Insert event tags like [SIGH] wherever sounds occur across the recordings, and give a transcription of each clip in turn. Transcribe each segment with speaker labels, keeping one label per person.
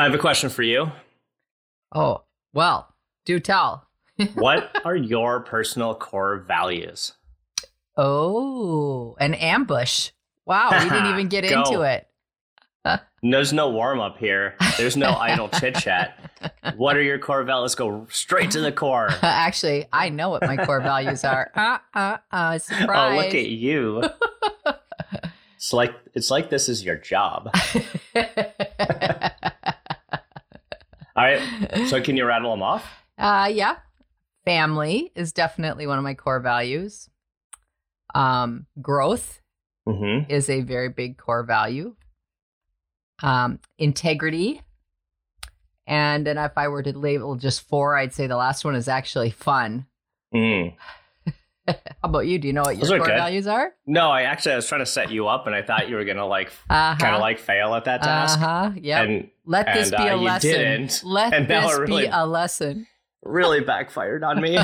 Speaker 1: I have a question for you.
Speaker 2: Oh, well, do tell. [LAUGHS]
Speaker 1: what are your personal core values?
Speaker 2: Oh, an ambush. Wow, we didn't even get [LAUGHS] into it.
Speaker 1: There's no warm up here. There's no [LAUGHS] idle chit chat. What are your core values? Let's go straight to the core.
Speaker 2: Actually, I know what my core values are. Uh, uh, uh, surprise.
Speaker 1: Oh, look at you. it's like it's like this is your job. All right. So [LAUGHS] can you rattle them off?
Speaker 2: Uh yeah. Family is definitely one of my core values. Um, growth
Speaker 1: Mm-hmm.
Speaker 2: is a very big core value. Um, integrity. And then if I were to label just four, I'd say the last one is actually fun.
Speaker 1: Mm. [LAUGHS]
Speaker 2: How about you? Do you know what your
Speaker 1: Those
Speaker 2: core
Speaker 1: good.
Speaker 2: values are?
Speaker 1: No, I actually I was trying to set you up, and I thought you were gonna like
Speaker 2: Uh-huh.
Speaker 1: kind of like fail at that task.
Speaker 2: Uh-huh. Yep.
Speaker 1: And
Speaker 2: Let this be
Speaker 1: uh,
Speaker 2: a lesson.
Speaker 1: didn't.
Speaker 2: Let
Speaker 1: And
Speaker 2: this
Speaker 1: really-
Speaker 2: be a lesson.
Speaker 1: really backfired on me.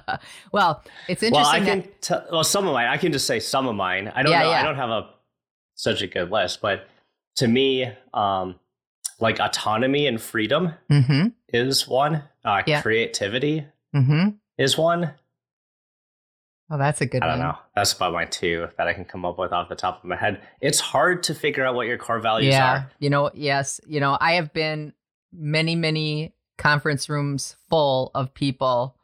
Speaker 1: [LAUGHS]
Speaker 2: well, it's interesting
Speaker 1: well, I
Speaker 2: that
Speaker 1: can tell. Well, some of mine. I can just say some of mine. I don't
Speaker 2: Yeah,
Speaker 1: know.
Speaker 2: yeah.
Speaker 1: I don't have a such a good list, but to me, um, like autonomy and freedom
Speaker 2: Mhm.
Speaker 1: is one. Uh,
Speaker 2: Yeah.
Speaker 1: Creativity
Speaker 2: Mhm.
Speaker 1: is one.
Speaker 2: Oh, that's a good one.
Speaker 1: I don't
Speaker 2: one.
Speaker 1: know. That's about my two that I can come up with off the top of my head. It's hard to figure out what your core values
Speaker 2: yeah.
Speaker 1: are.
Speaker 2: You know, yes. You know, I have been many, many conference rooms full of people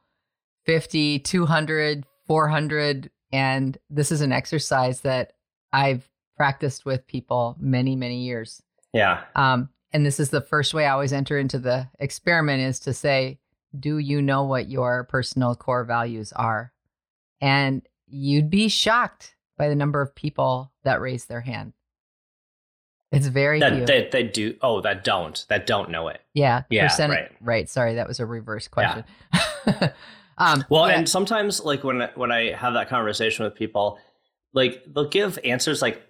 Speaker 2: 50, 200, 400. And this is an exercise that I've practiced with people many, many years.
Speaker 1: Yeah.
Speaker 2: Um, and this is the first way I always enter into the experiment is to say, do you know what your personal core values are? And you'd be shocked by the number of people that raise their hand. It's very few.
Speaker 1: That they, they do. Oh, that don't. That don't know it.
Speaker 2: yeah.
Speaker 1: Yeah,
Speaker 2: percentage-
Speaker 1: right.
Speaker 2: Sorry, that was a reverse question. [LAUGHS] um,
Speaker 1: Well,
Speaker 2: yeah,
Speaker 1: and sometimes like when when I have that conversation with people, like they'll give answers like,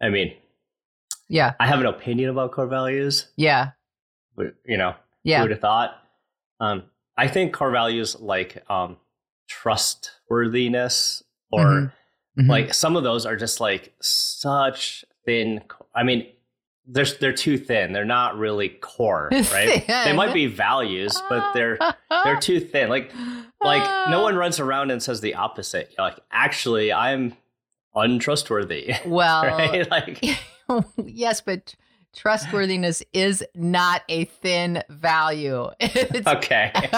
Speaker 1: I mean,
Speaker 2: yeah,
Speaker 1: I have an opinion about core values.
Speaker 2: yeah,
Speaker 1: but, You know, who
Speaker 2: yeah,
Speaker 1: would have thought? Um, I think core values like um, trustworthiness or
Speaker 2: Mhm. Mhm.
Speaker 1: like some of those are just like such thin. I mean, they're they're too thin. They're not really core, [LAUGHS] right? they might be values, but they're [LAUGHS] they're too thin. Like like no one runs around and says the opposite. You're like, actually, I'm untrustworthy. [LAUGHS]
Speaker 2: Well,
Speaker 1: right? Like
Speaker 2: yes, but trustworthiness is not a thin value. [LAUGHS]
Speaker 1: Okay. [LAUGHS]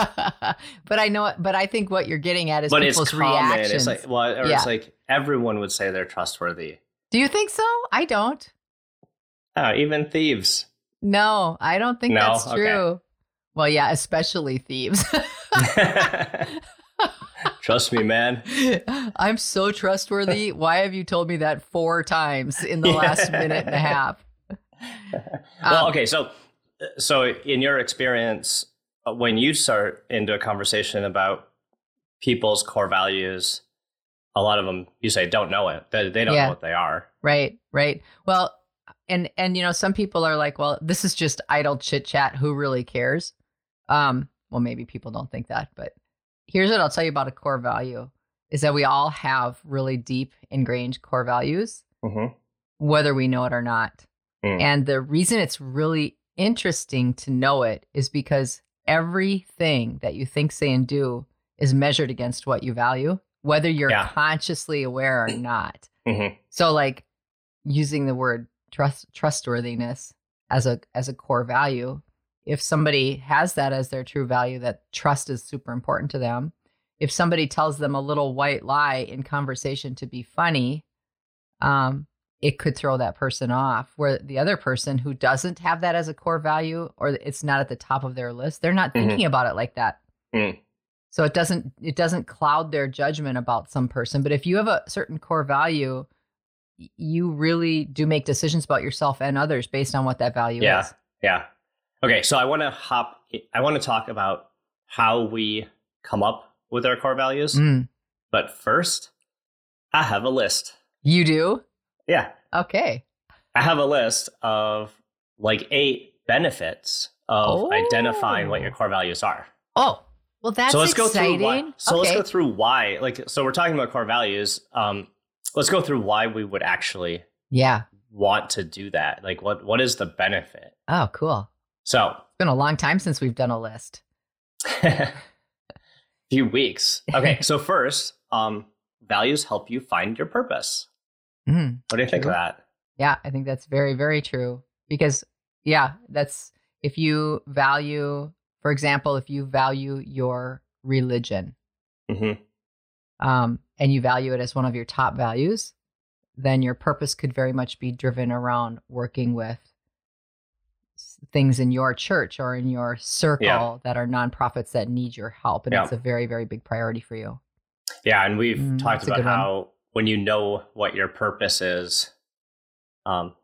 Speaker 2: but I know, but I think what you're getting at is
Speaker 1: but it's common.
Speaker 2: reactions.
Speaker 1: It's like well, or
Speaker 2: Yeah.
Speaker 1: it's like everyone would say they're trustworthy.
Speaker 2: Do you think so? I don't.
Speaker 1: Uh, even thieves.
Speaker 2: No, I don't think
Speaker 1: No?
Speaker 2: that's
Speaker 1: Okay.
Speaker 2: true. Well, yeah, especially thieves. [LAUGHS]
Speaker 1: Trust me, man.
Speaker 2: I'm so trustworthy. Why have you told me that four times in the last minute and a half?
Speaker 1: Well,
Speaker 2: Um,
Speaker 1: okay, so so in your experience, uh, when you start into a conversation about people's core values, a lot of them you say don't know it. They, they don't
Speaker 2: Yeah.
Speaker 1: know what they are.
Speaker 2: Right, right. Well, and and you know, some people are like, well, this is just idle chit chat. Who really cares? Um, well, maybe people don't think that, but here's what I'll tell you about a core value is that we all have really deep ingrained core values,
Speaker 1: Mm-hmm.
Speaker 2: whether we know it or not.
Speaker 1: Mm.
Speaker 2: And the reason it's really interesting to know it is because everything that you think, say, and do is measured against what you value, whether you're
Speaker 1: Yeah.
Speaker 2: consciously aware or not.
Speaker 1: Mm-hmm.
Speaker 2: So like using the word trust trustworthiness as a as a core value, if somebody has that as their true value that trust is super important to them, if somebody tells them a little white lie in conversation to be funny, um it could throw that person off where the other person who doesn't have that as a core value or it's not at the top of their list, they're not
Speaker 1: Mhm.
Speaker 2: thinking about it like that.
Speaker 1: Mm.
Speaker 2: So it doesn't it doesn't cloud their judgment about some person. But if you have a certain core value, you really do make decisions about yourself and others based on what that value
Speaker 1: yeah,
Speaker 2: is.
Speaker 1: Yeah. Yeah. Okay, so I want to hop I want to talk about how we come up with our core values.
Speaker 2: Mm.
Speaker 1: But first, I have a list.
Speaker 2: You do?
Speaker 1: Yeah.
Speaker 2: Okay.
Speaker 1: I have a list of like eight benefits of oh. identifying what your core values are.
Speaker 2: Oh, well, that's so let's exciting.
Speaker 1: Go through why, so okay. let's go through why. Like, so we're talking about core values. Um, let's go through why we would actually,
Speaker 2: yeah,
Speaker 1: want to do that. Like, what what is the benefit?
Speaker 2: Oh, cool.
Speaker 1: So
Speaker 2: it's been a long time since we've done a list.
Speaker 1: A [LAUGHS] [LAUGHS] few weeks. Okay, [LAUGHS] so first, um, values help you find your purpose. Mm, what do you think of that?
Speaker 2: Yeah, I think that's very, very true. Because, yeah, that's if you value, for example, if you value your religion mm-hmm. um, and you value it as one of your top values, then your purpose could very much be driven around working with things in your church or in your circle yeah. that are nonprofits that need your help. And yeah. it's a very, very big priority for you.
Speaker 1: Yeah. And we've mm, talked about how. When you know what your purpose is, um,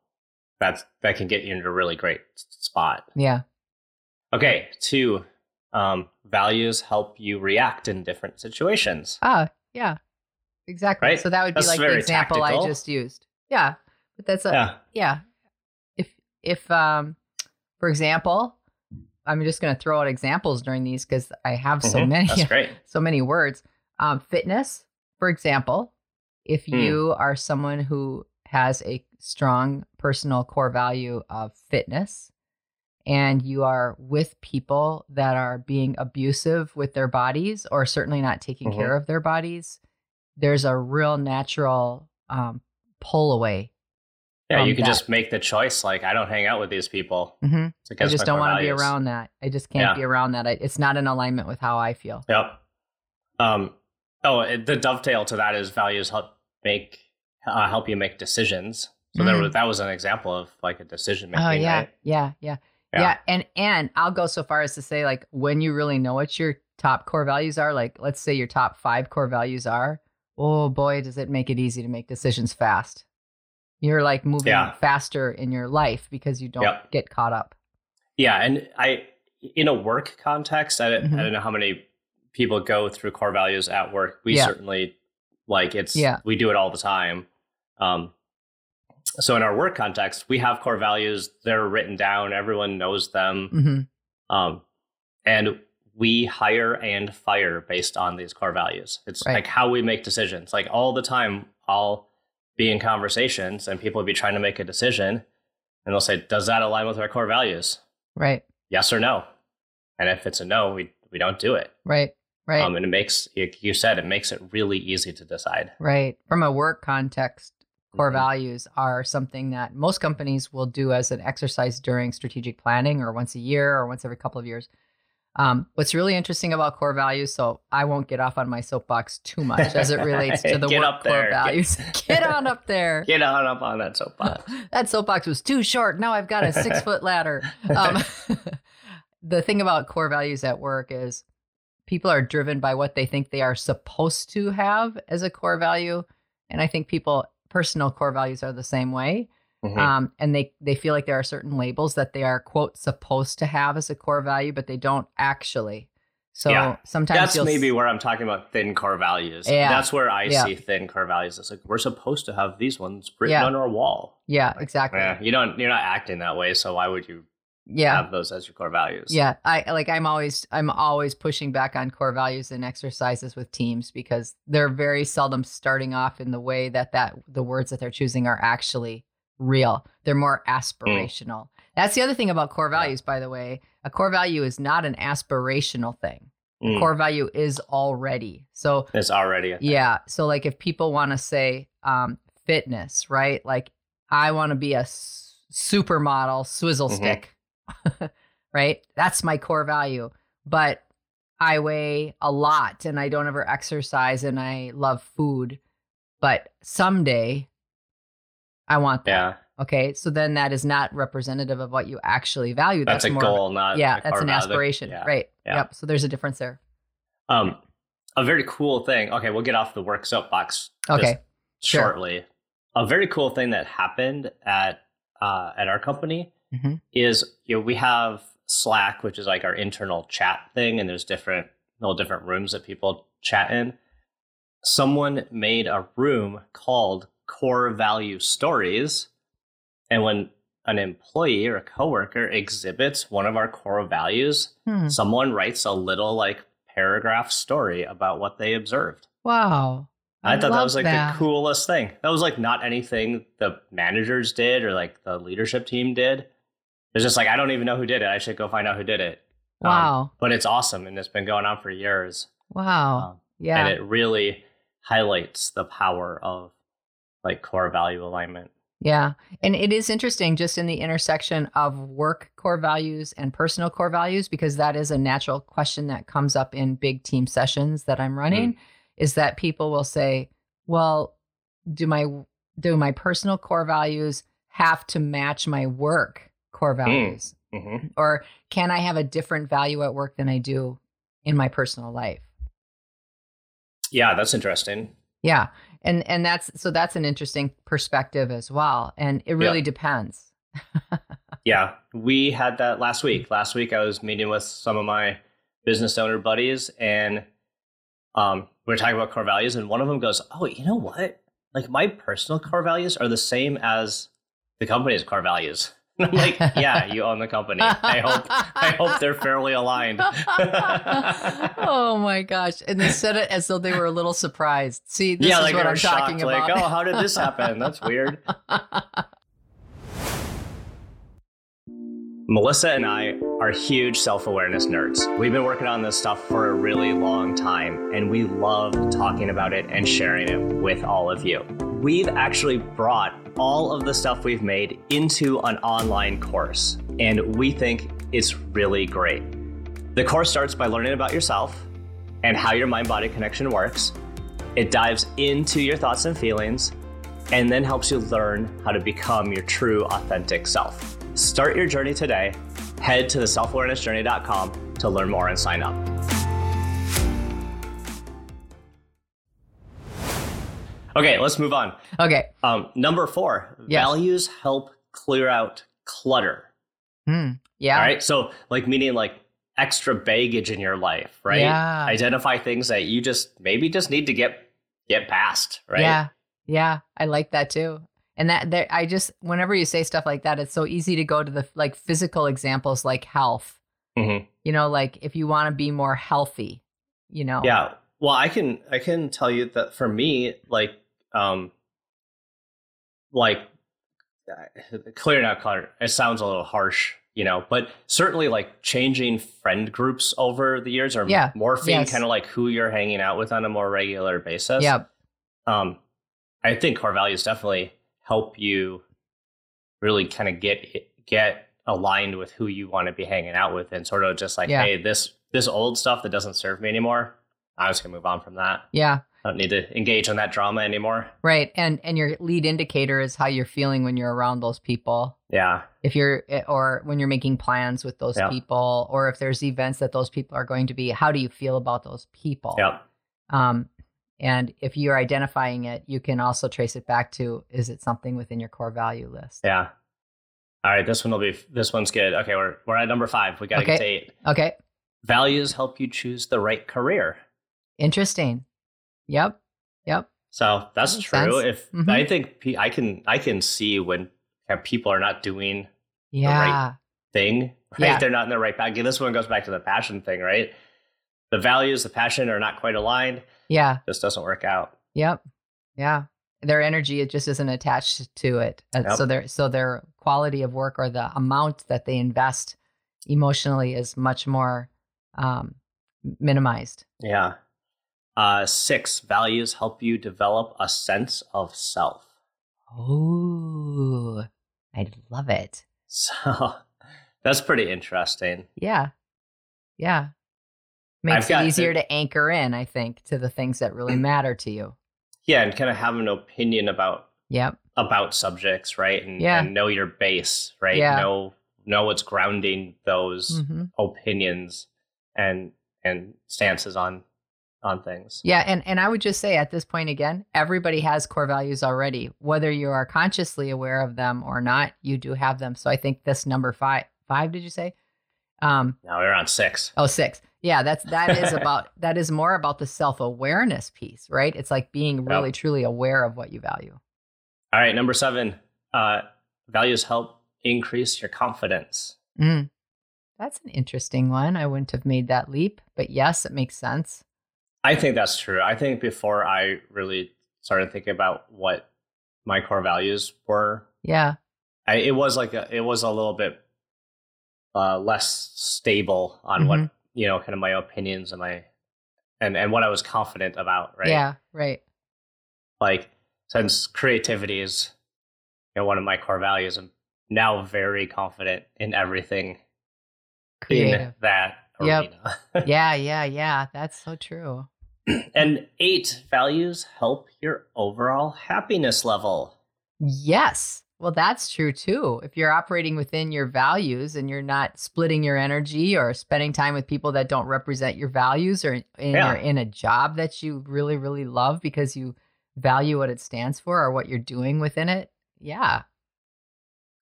Speaker 1: that's that can get you into a really great spot.
Speaker 2: Yeah.
Speaker 1: Okay. Two, um, values help you react in different situations.
Speaker 2: Ah, yeah. Exactly. Right? So that would be like the example tactical. I just used. Yeah. But that's a yeah. yeah. If if um for example, I'm just going to throw out examples during these because I have so mm-hmm. many, [LAUGHS] so many words. Um, fitness, for example, if hmm. you are someone who has a strong personal core value of fitness and you are with people that are being abusive with their bodies or certainly not taking mm-hmm. care of their bodies, there's a real natural um, pull away
Speaker 1: yeah, you can that. just make the choice. Like, I don't hang out with these people.
Speaker 2: Mm-hmm. I just don't want to be around that. I just can't yeah. be around that. I, it's not in alignment with how I feel.
Speaker 1: Yep. Um. Oh, the dovetail to that is values help make uh, help you make decisions. So mm. there was, that was an example of like a decision making.
Speaker 2: Oh yeah,
Speaker 1: right?
Speaker 2: yeah, yeah, yeah, yeah. And and I'll go so far as to say like when you really know what your top core values are, like let's say your top five core values are. Oh boy, does it make it easy to make decisions fast. You're like moving yeah. faster in your life because you don't yep. get caught up.
Speaker 1: Yeah, and I in a work context, I, mm-hmm. I don't know how many people go through core values at work. We yeah. certainly like it's yeah. we do it all the time. Um, so in our work context, we have core values. They're written down. Everyone knows them. Mm-hmm. Um, and we hire and fire based on these core values. It's right. like how we make decisions. Like all the time, I'll be in conversations and people will be trying to make a decision and they'll say, Does that align with our core values?
Speaker 2: Right.
Speaker 1: Yes or no. And if it's a no, we we don't do it.
Speaker 2: Right. Right.
Speaker 1: Um, and it makes you said it makes it really easy to decide.
Speaker 2: Right. From a work context, core mm-hmm. values are something that most companies will do as an exercise during strategic planning or once a year or once every couple of years. Um, what's really interesting about core values, so I won't get off on my soapbox too much as it relates to [LAUGHS] the work core values. Get, [LAUGHS] get, on up there.
Speaker 1: Get on up on that soapbox. [LAUGHS]
Speaker 2: that soapbox was too short. Now I've got a six foot ladder. Um, the thing about core values at work is people are driven by what they think they are supposed to have as a core value. And I think people, personal core values are the same way. Mm-hmm. Um, and they they feel like there are certain labels that they are quote supposed to have as a core value, but they don't actually. So yeah. sometimes
Speaker 1: that's maybe where I'm talking about thin core values. Yeah. That's where I yeah. see thin core values. It's like we're supposed to have these ones written on our wall.
Speaker 2: Yeah, exactly.
Speaker 1: Yeah, you don't you're not acting that way, so why would you yeah. have those as your core values?
Speaker 2: Yeah. I like I'm always I'm always pushing back on core values and exercises with teams because they're very seldom starting off in the way that that the words that they're choosing are actually real. They're more mm. aspirational. Mm. That's the other thing about core values, by the way. A core value is not an aspirational thing. Mm. core value is already. So
Speaker 1: it's already.
Speaker 2: Yeah. So like if people want to say um, fitness, right? Like I want to be a s- supermodel swizzle mm-hmm. stick, [LAUGHS] right? That's my core value. But I weigh a lot and I don't ever exercise and I love food. But someday I want that. Yeah. Okay. So then that is not representative of what you actually value.
Speaker 1: That's, that's a goal, not
Speaker 2: yeah. That's an aspiration, yeah. right? Yeah. Yep. So there's a difference there.
Speaker 1: Um, a very cool thing. Okay, we'll get off the work soapbox.
Speaker 2: Okay,
Speaker 1: sure. shortly. A very cool thing that happened at uh, at our company mm-hmm. is you know we have Slack, which is like our internal chat thing, and there's different little different rooms that people chat in. Someone made a room called Core Value Stories, and when an employee or a coworker exhibits one of our core values, hmm. someone writes a little like paragraph story about what they observed.
Speaker 2: Wow.
Speaker 1: I, I thought that was like that. the coolest thing. That was like not anything the managers did or like the leadership team did. It's just like I don't even know who did it. I should go find out who did it.
Speaker 2: Um, wow. Um,
Speaker 1: but it's awesome and it's been going on for years.
Speaker 2: Wow. Um, yeah.
Speaker 1: And it really highlights the power of like core value alignment.
Speaker 2: Yeah. And it is interesting just in the intersection of work core values and personal core values, because that is a natural question that comes up in big team sessions that I'm running, mm. is that people will say, well, do my do my personal core values have to match my work core mm. values? Mm. Mm-hmm. Or can I have a different value at work than I do in my personal life?
Speaker 1: Yeah, that's interesting.
Speaker 2: Yeah and and that's so that's an interesting perspective as well and it really yeah. depends [LAUGHS]
Speaker 1: yeah we had that last week last week i was meeting with some of my business owner buddies and um, we are talking about core values and one of them goes oh you know what like my personal core values are the same as the company's core values [LAUGHS] I'm like, yeah, you own the company. I hope I hope they're fairly aligned. [LAUGHS]
Speaker 2: oh my gosh. And they said it as though they were a little surprised. See, this yeah, is like what I'm shocked, talking about.
Speaker 1: Like, oh, how did this happen? That's weird. [LAUGHS] Melissa and I are huge self awareness nerds. We've been working on this stuff for a really long time, and we love talking about it and sharing it with all of you. We've actually brought all of the stuff we've made into an online course, and we think it's really great. The course starts by learning about yourself and how your mind body connection works. It dives into your thoughts and feelings and then helps you learn how to become your true authentic self. Start your journey today. Head to theselfawarenessjourney.com to learn more and sign up. Okay, let's move on.
Speaker 2: Okay.
Speaker 1: Um, number four, yes. values help clear out clutter.
Speaker 2: Mm, yeah.
Speaker 1: All right. So, like, meaning like extra baggage in your life, right?
Speaker 2: Yeah.
Speaker 1: Identify things that you just maybe just need to get get past, right?
Speaker 2: Yeah. Yeah. I like that too. And that there, I just whenever you say stuff like that, it's so easy to go to the like physical examples like health. Mm-hmm. You know, like if you want to be more healthy, you know.
Speaker 1: Yeah. Well, I can I can tell you that for me, like um, like uh, [LAUGHS] clearing out clutter. It sounds a little harsh, you know, but certainly like changing friend groups over the years or yeah. morphing yes. kind of like who you're hanging out with on a more regular basis.
Speaker 2: Yeah.
Speaker 1: Um, I think core values definitely help you really kind of get get aligned with who you want to be hanging out with and sort of just like, yeah. hey, this this old stuff that doesn't serve me anymore, I'm just gonna move on from that.
Speaker 2: Yeah.
Speaker 1: I don't need to engage on that drama anymore.
Speaker 2: Right. And and your lead indicator is how you're feeling when you're around those people.
Speaker 1: Yeah.
Speaker 2: If you're eh, or when you're making plans with those yeah. people or if there's events that those people are going to be, how do you feel about those people?
Speaker 1: Yeah.
Speaker 2: Um and if you're identifying it, you can also trace it back to is it something within your core value list?
Speaker 1: Yeah. All right, this one will be this one's good. Okay, we're we're at number 5. We got to
Speaker 2: okay.
Speaker 1: get to 8.
Speaker 2: Okay.
Speaker 1: Values help you choose the right career.
Speaker 2: Interesting. Yep. Yep.
Speaker 1: So that's true. Sense. If mm-hmm. I think I can, I can see when people are not doing
Speaker 2: yeah.
Speaker 1: the right thing. [LAUGHS] Right? Yeah. They're not in the right path. This one goes back to the passion thing, right? The values, the passion are not quite aligned.
Speaker 2: Yeah.
Speaker 1: This doesn't work out.
Speaker 2: Yep. Yeah. Their energy it just isn't attached to it. Uh, yep. So their so their quality of work or the amount that they invest emotionally is much more um, minimized.
Speaker 1: Yeah. Uh, six values help you develop a sense of self.
Speaker 2: Oh, I love it. [LAUGHS]
Speaker 1: So that's pretty interesting.
Speaker 2: Yeah. Yeah. Makes it easier to, to anchor in, I think, to the things that really [CLEARS THROAT] matter to you.
Speaker 1: Yeah, and kind of have an opinion about
Speaker 2: yep.
Speaker 1: about subjects, right? And,
Speaker 2: yeah.
Speaker 1: and know your base, right?
Speaker 2: Yeah.
Speaker 1: Know know what's grounding those mm-hmm. opinions and and stances on on things.
Speaker 2: Yeah, and and I would just say at this point again, everybody has core values already, whether you are consciously aware of them or not. You do have them. So I think this number five, five, did you say?
Speaker 1: Um, now we're on six.
Speaker 2: Oh, six. Yeah, that's that is about [LAUGHS] that is more about the self awareness piece, right? It's like being really yep. truly aware of what you value.
Speaker 1: All right, number seven. Uh, values help increase your confidence.
Speaker 2: Mm. That's an interesting one. I wouldn't have made that leap, but yes, it makes sense.
Speaker 1: I think that's true. I think before I really started thinking about what my core values were,
Speaker 2: yeah,
Speaker 1: I, it was like a, it was a little bit uh, less stable on mm-hmm. what you know, kind of my opinions and my and and what I was confident about. Right.
Speaker 2: Yeah. Right.
Speaker 1: Like since creativity is you know one of my core values, I'm now very confident in everything Creative. in that
Speaker 2: yep. [LAUGHS] yeah, yeah, yeah. That's so true. [CLEARS THROAT]
Speaker 1: and eight values help your overall happiness level.
Speaker 2: Yes. Well, that's true too. If you're operating within your values and you're not splitting your energy or spending time with people that don't represent your values or in, yeah. in a job that you really, really love because you value what it stands for or what you're doing within it. Yeah.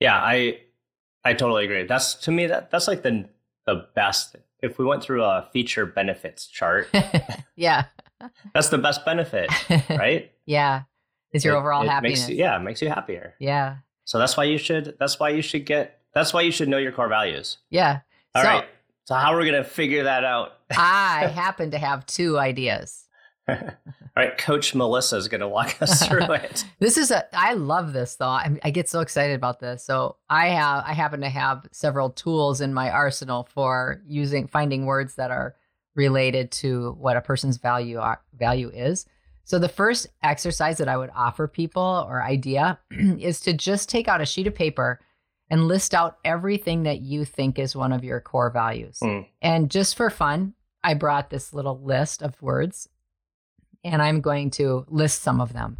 Speaker 1: Yeah, I I totally agree. That's to me that that's like the the best if we went through a feature benefits chart, [LAUGHS]
Speaker 2: yeah,
Speaker 1: that's the best benefit, [LAUGHS] right?
Speaker 2: yeah, is your it, overall it happiness.
Speaker 1: You, yeah, it makes you happier.
Speaker 2: Yeah.
Speaker 1: So that's why you should. That's why you should get. That's why you should know your core values.
Speaker 2: Yeah.
Speaker 1: All so, right. So how are we gonna figure that out?
Speaker 2: I [LAUGHS] happen to have two ideas.
Speaker 1: All right, Coach Melissa is going to walk us [LAUGHS] through it.
Speaker 2: this is a. I love this though. I, I, get so excited about this. So I have. I happen to have several tools in my arsenal for using finding words that are related to what a person's value are, value is. So the first exercise that I would offer people or idea [CLEARS THROAT] is to just take out a sheet of paper and list out everything that you think is one of your core values. Mm. And just for fun, I brought this little list of words and I'm going to list some of them.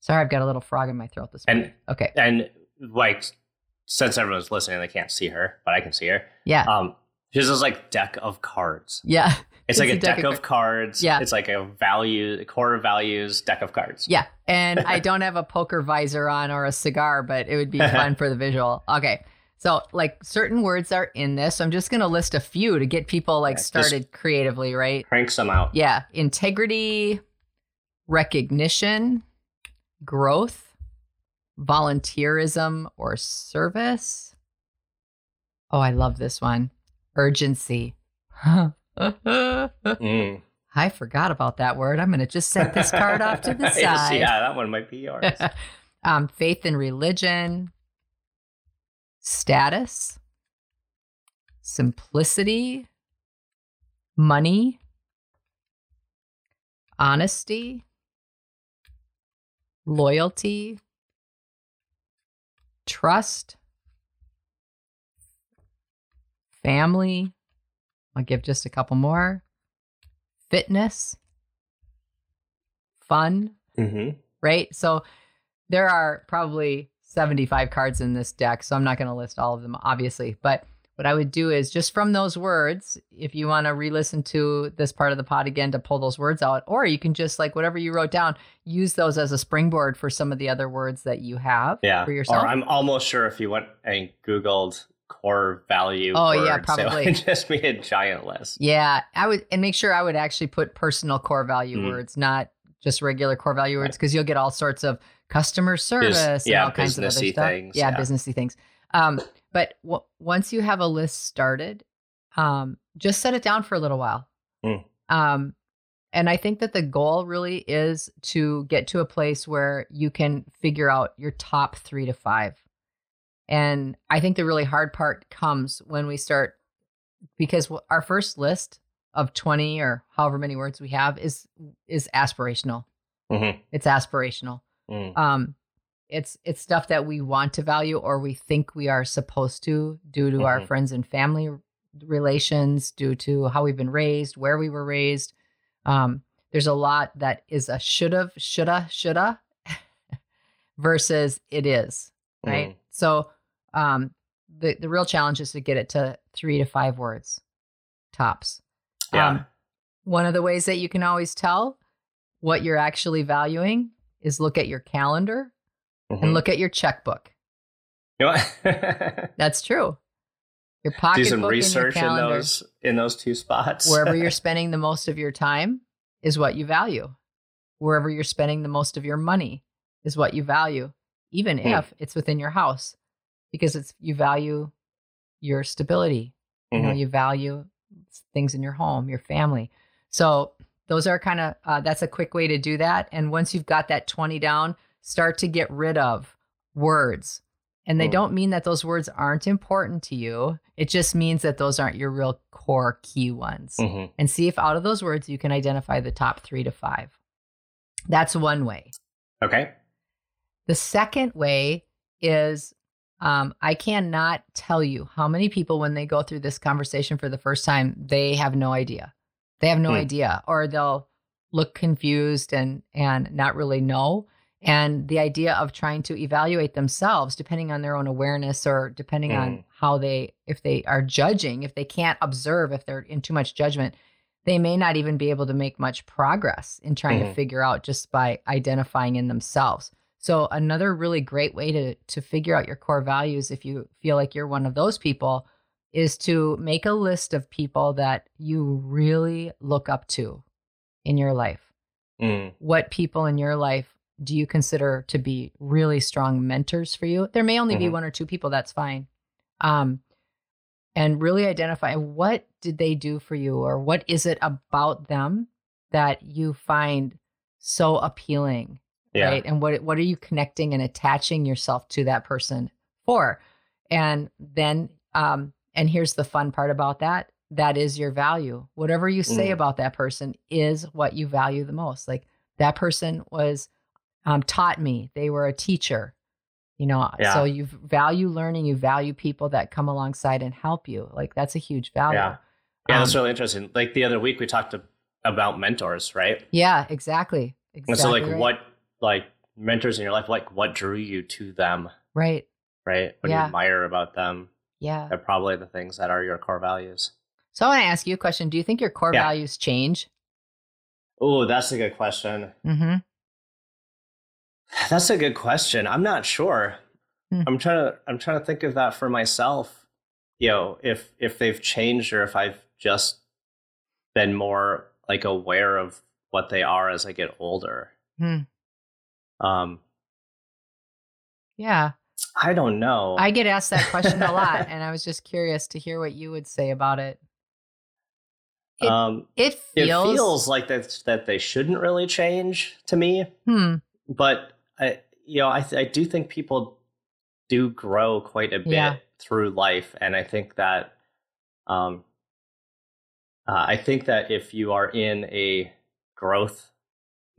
Speaker 2: Sorry, I've got a little frog in my throat this morning. And, okay.
Speaker 1: And like, since everyone's listening, they can't see her, but I can see her.
Speaker 2: Yeah.
Speaker 1: Um, she's this like deck of cards.
Speaker 2: Yeah.
Speaker 1: It's, it's like a, a deck, deck, of, cards. Yeah. It's like a value, core values deck of cards.
Speaker 2: Yeah. And [LAUGHS] I don't have a poker visor on or a cigar, but it would be [LAUGHS] fun for the visual. Okay. So, like certain words are in this. So I'm just going to list a few to get people like yeah, started creatively, right?
Speaker 1: Crank some out.
Speaker 2: Yeah. Integrity, recognition, growth, volunteerism or service. Oh, I love this one. Urgency. [LAUGHS] mm. I forgot about that word. I'm going to just set this card off to the [LAUGHS] side.
Speaker 1: yeah, that one might be yours. [LAUGHS]
Speaker 2: um, faith and religion, status, simplicity, money, honesty, loyalty, trust, family. I'll give just a couple more. Fitness, fun, mm-hmm. right? So there are probably 75 cards in this deck, so I'm not going to list all of them, obviously. But what I would do is just from those words, if you want to re listen to this part of the pod again to pull those words out, or you can just like whatever you wrote down, use those as a springboard for some of the other words that you have
Speaker 1: yeah.
Speaker 2: for yourself.
Speaker 1: Or I'm almost sure if you went and Googled core value.
Speaker 2: Oh words, yeah, probably.
Speaker 1: It [LAUGHS] just be a giant list.
Speaker 2: Yeah, I would, and make sure I would actually put personal core value mm. words, not just regular core value words, because you'll get all sorts of customer service Biz, yeah, and all kinds of other stuff. Things, yeah, yeah, businessy things. Um, but w- once you have a list started, um, just set it down for a little while. Mm. Um, and I think that the goal really is to get to a place where you can figure out your top three to five. And I think the really hard part comes when we start because our first list of 20 or however many words we have is is aspirational. Mm-hmm. It's aspirational. Mm. Um, it's it's stuff that we want to value or we think we are supposed to due to mm-hmm. our friends and family relations, due to how we've been raised, where we were raised. Um, there's a lot that is a shoulda, shoulda, shoulda [LAUGHS] versus it is right. Mm. So um, the the real challenge is to get it to three to five words tops.
Speaker 1: Yeah. Um,
Speaker 2: one of the ways that you can always tell what you're actually valuing is look at your calendar mm-hmm. and look at your checkbook.
Speaker 1: You know [LAUGHS]
Speaker 2: That's true. Your pocket
Speaker 1: do some research in those in those two spots.
Speaker 2: wherever you're [LAUGHS] spending the most of your time is what you value. Wherever you're spending the most of your money is what you value, even hmm. if it's within your house, because it's you value your stability. Mm-hmm. You know, mm-hmm. you value things in your home, your family. So those are kind of uh, that's a quick way to do that. And once you've got that 20 down, start to get rid of words. And they mm. don't mean that those words aren't important to you. It just means that those aren't your real core key ones. Mm-hmm. And see if out of those words you can identify the top three to five. That's one way.
Speaker 1: Okay.
Speaker 2: The second way is um, I cannot tell you how many people, when they go through this conversation for the first time, they have no idea. They have no mm. idea, or they'll look confused and and not really know. And the idea of trying to evaluate themselves, depending on their own awareness or depending mm. on how they, if they are judging, if they can't observe, if they're in too much judgment, they may not even be able to make much progress in trying mm. to mm-hmm. figure out just by identifying in themselves. So another really great way to to figure out your core values if you feel like you're one of those people is to make a list of people that you really look up to in your life. Mm. What people in your life do you consider to be really strong mentors for you? There may only mm-hmm. be one or two people, that's fine. Um, and really identify what did they do for you or what is it about them that you find so appealing yeah. right and what what are you connecting and attaching yourself to that person for and then um and here's the fun part about that that is your value. Whatever you say mm. about that person is what you value the most. Like that person was um, taught me. They were a teacher you know yeah. so you value learning you value people that come alongside and help you. Like that's a huge value.
Speaker 1: Yeah. Yeah um, that's really interesting. Like the other week we talked to, about mentors right?
Speaker 2: Yeah exactly. Exactly
Speaker 1: and so like right. what like mentors in your life like what drew you to them?
Speaker 2: Right.
Speaker 1: Right? What yeah. do you admire about them
Speaker 2: yeah
Speaker 1: they're probably the things that are your core values
Speaker 2: so i want to ask you a question do you think your core yeah. values change
Speaker 1: oh that's a good question mm-hmm. that's a good question i'm not sure mm. i'm trying to i'm trying to think of that for myself you know if if they've changed or if i've just been more like aware of what they are as i get older mm. Um,
Speaker 2: yeah.
Speaker 1: I don't know.
Speaker 2: I get asked that question a lot, [LAUGHS] and I was just curious to hear what you would say about it. It, um, it feels
Speaker 1: it feels like that that they shouldn't really change to me. Hmm. But I, you know, I I do think people do grow quite a bit yeah. through life, and I think that, um, uh, I think that if you are in a growth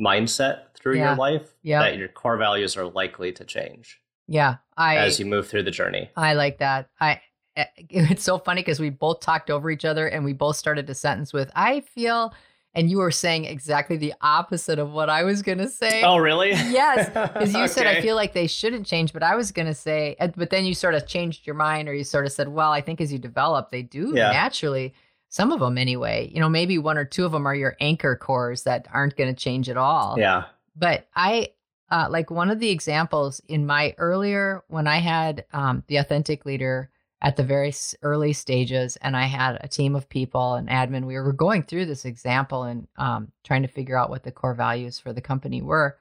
Speaker 1: mindset through yeah. your life, yeah. that your core values are likely to change.
Speaker 2: Yeah,
Speaker 1: I as you move through the journey.
Speaker 2: I like that. I eh, [LAUGHS] it's so funny because we both talked over each other and we both started a sentence with "I feel." And you were saying exactly the opposite of what I was going to say.
Speaker 1: Oh, really? [LAUGHS]
Speaker 2: Yes. Because you okay. said, I feel like they shouldn't change. But I was going to say, but then you sort of changed your mind or you sort of said, well, I think as you develop, they do yeah. naturally some of them anyway. You know, maybe one or two of them are your anchor cores that aren't going to change at all.
Speaker 1: Yeah.
Speaker 2: But I uh, like one of the examples in my earlier when I had um, the authentic leader at the very early stages, and I had a team of people and admin. We were going through this example and um, trying to figure out what the core values for the company were.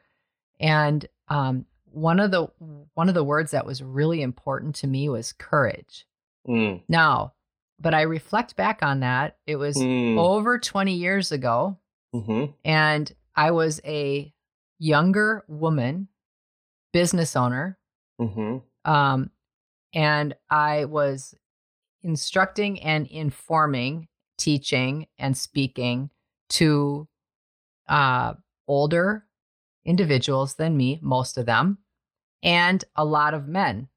Speaker 2: And um, one of the one of the words that was really important to me was courage. Mm. Now, but I reflect back on that. It was mm. over 20 years ago. Mm-hmm. And I was a younger woman, business owner. Mm-hmm. Um, and I was instructing and informing, teaching and speaking to uh, older individuals than me, most of them, and a lot of men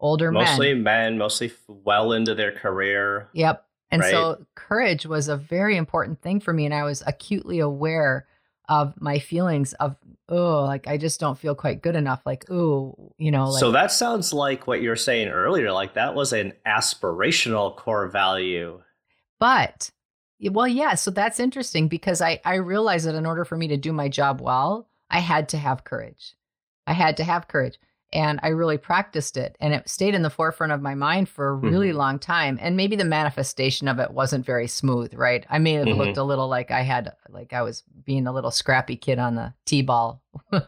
Speaker 2: older
Speaker 1: mostly
Speaker 2: men.
Speaker 1: men, mostly well into their career.
Speaker 2: Yep. And right? so courage was a very important thing for me. And I was acutely aware of my feelings of, oh, like I just don't feel quite good enough. Like, oh, you know. Like,
Speaker 1: so that sounds like what you were saying earlier. Like that was an aspirational core value.
Speaker 2: But well, yeah. So that's interesting because I, I realized that in order for me to do my job well, I had to have courage. I had to have courage. And I really practiced it. And it stayed in the forefront of my mind for a really mm-hmm. long time. And maybe the manifestation of it wasn't very smooth, right? I may have mm-hmm. looked a little like I had, like I was being a little scrappy kid on the T ball [LAUGHS] on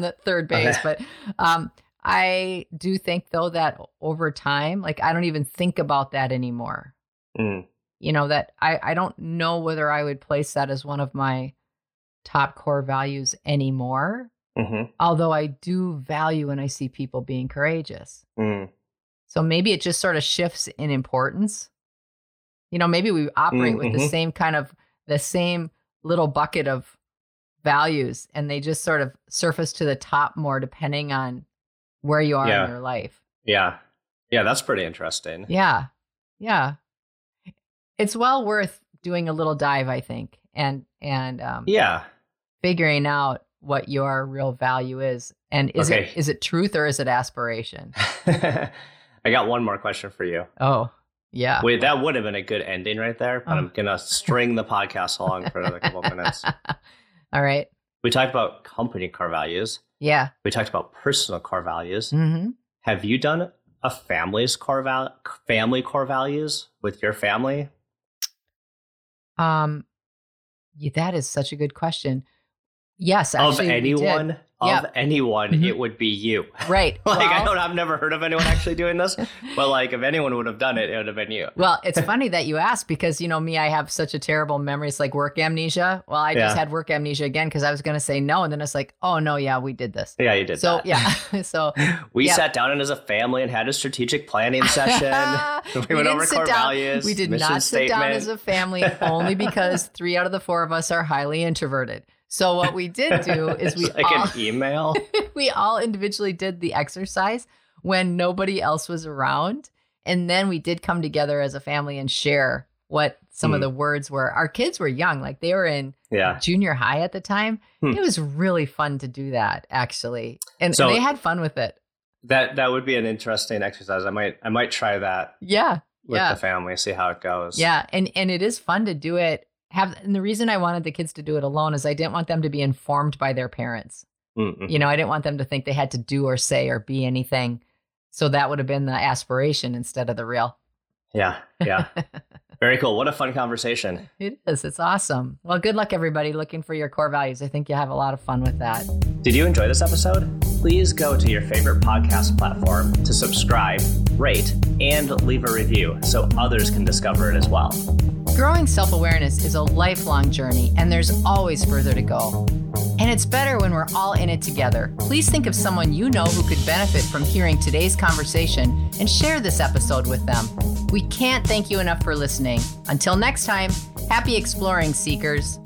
Speaker 2: the third [LAUGHS] base. but um, I do think, though, that over time, like I don't even think about that anymore. Mm you know that I, I don't know whether i would place that as one of my top core values anymore mm-hmm. although i do value when i see people being courageous mm. so maybe it just sort of shifts in importance you know maybe we operate mm-hmm. with the mm-hmm. same kind of the same little bucket of values and they just sort of surface to the top more depending on where you are yeah. in your life
Speaker 1: yeah yeah that's pretty interesting
Speaker 2: yeah yeah it's well worth doing a little dive, I think, and and um,
Speaker 1: yeah,
Speaker 2: figuring out what your real value is, and is okay. it is it truth or is it aspiration? [LAUGHS]
Speaker 1: I got one more question for you.
Speaker 2: Oh, yeah.
Speaker 1: Wait, that would have been a good ending right there, but oh. I'm gonna string the podcast along for another couple minutes. [LAUGHS]
Speaker 2: All right.
Speaker 1: We talked about company core values.
Speaker 2: Yeah.
Speaker 1: We talked about personal core values. Mm-hmm. Have you done a family's core val- family core values with your family?
Speaker 2: Um, yeah, that is such a good question. Yes,
Speaker 1: actually, of anyone, of yep. anyone, mm-hmm. it would be you. [LAUGHS]
Speaker 2: Right.
Speaker 1: like well, I don't, I've never heard of anyone actually doing this, [LAUGHS] but like if anyone would have done it, it would have been you.
Speaker 2: Well, it's [LAUGHS] funny that you asked because you know me, I have such a terrible memory. It's like work amnesia. Well, I yeah. just had work amnesia again because I was going to say no, and then it's like, oh no, yeah, we did this.
Speaker 1: Yeah, you did.
Speaker 2: So that. yeah, so
Speaker 1: we yeah. sat down and as a family and had a strategic planning session. we, we went over core
Speaker 2: down,
Speaker 1: values.
Speaker 2: We did not sit down as a family only because three out of the four of us are highly introverted. So what we did do [LAUGHS] is we
Speaker 1: like all, an email. [LAUGHS]
Speaker 2: we all individually did the exercise when nobody else was around, and then we did come together as a family and share what some mm. of hmm. the words were. Our kids were young, like they were in yeah. junior high at the time. Hmm. It was really fun to do that actually, and, so, they had fun with it.
Speaker 1: That that would be an interesting exercise. I might I might try that.
Speaker 2: Yeah,
Speaker 1: with
Speaker 2: yeah.
Speaker 1: the family, see how it goes.
Speaker 2: Yeah, and and it is fun to do it have and the reason I wanted the kids to do it alone is I didn't want them to be informed by their parents. Mm-mm. You know, I didn't want them to think they had to do or say or be anything. So that would have been the aspiration instead of the real.
Speaker 1: Yeah. Yeah. [LAUGHS] Very cool. What a fun conversation.
Speaker 2: It is. It's awesome. Well, good luck, everybody, looking for your core values. I think you'll have a lot of fun with that.
Speaker 1: Did you enjoy this episode? Please go to your favorite podcast platform to subscribe, rate, and leave a review so others can discover it as well.
Speaker 2: Growing self awareness is a lifelong journey, and there's always further to go. And it's better when we're all in it together. Please think of someone you know who could benefit from hearing today's conversation and share this episode with them. We can't thank you enough for listening. Until next time, happy exploring, seekers.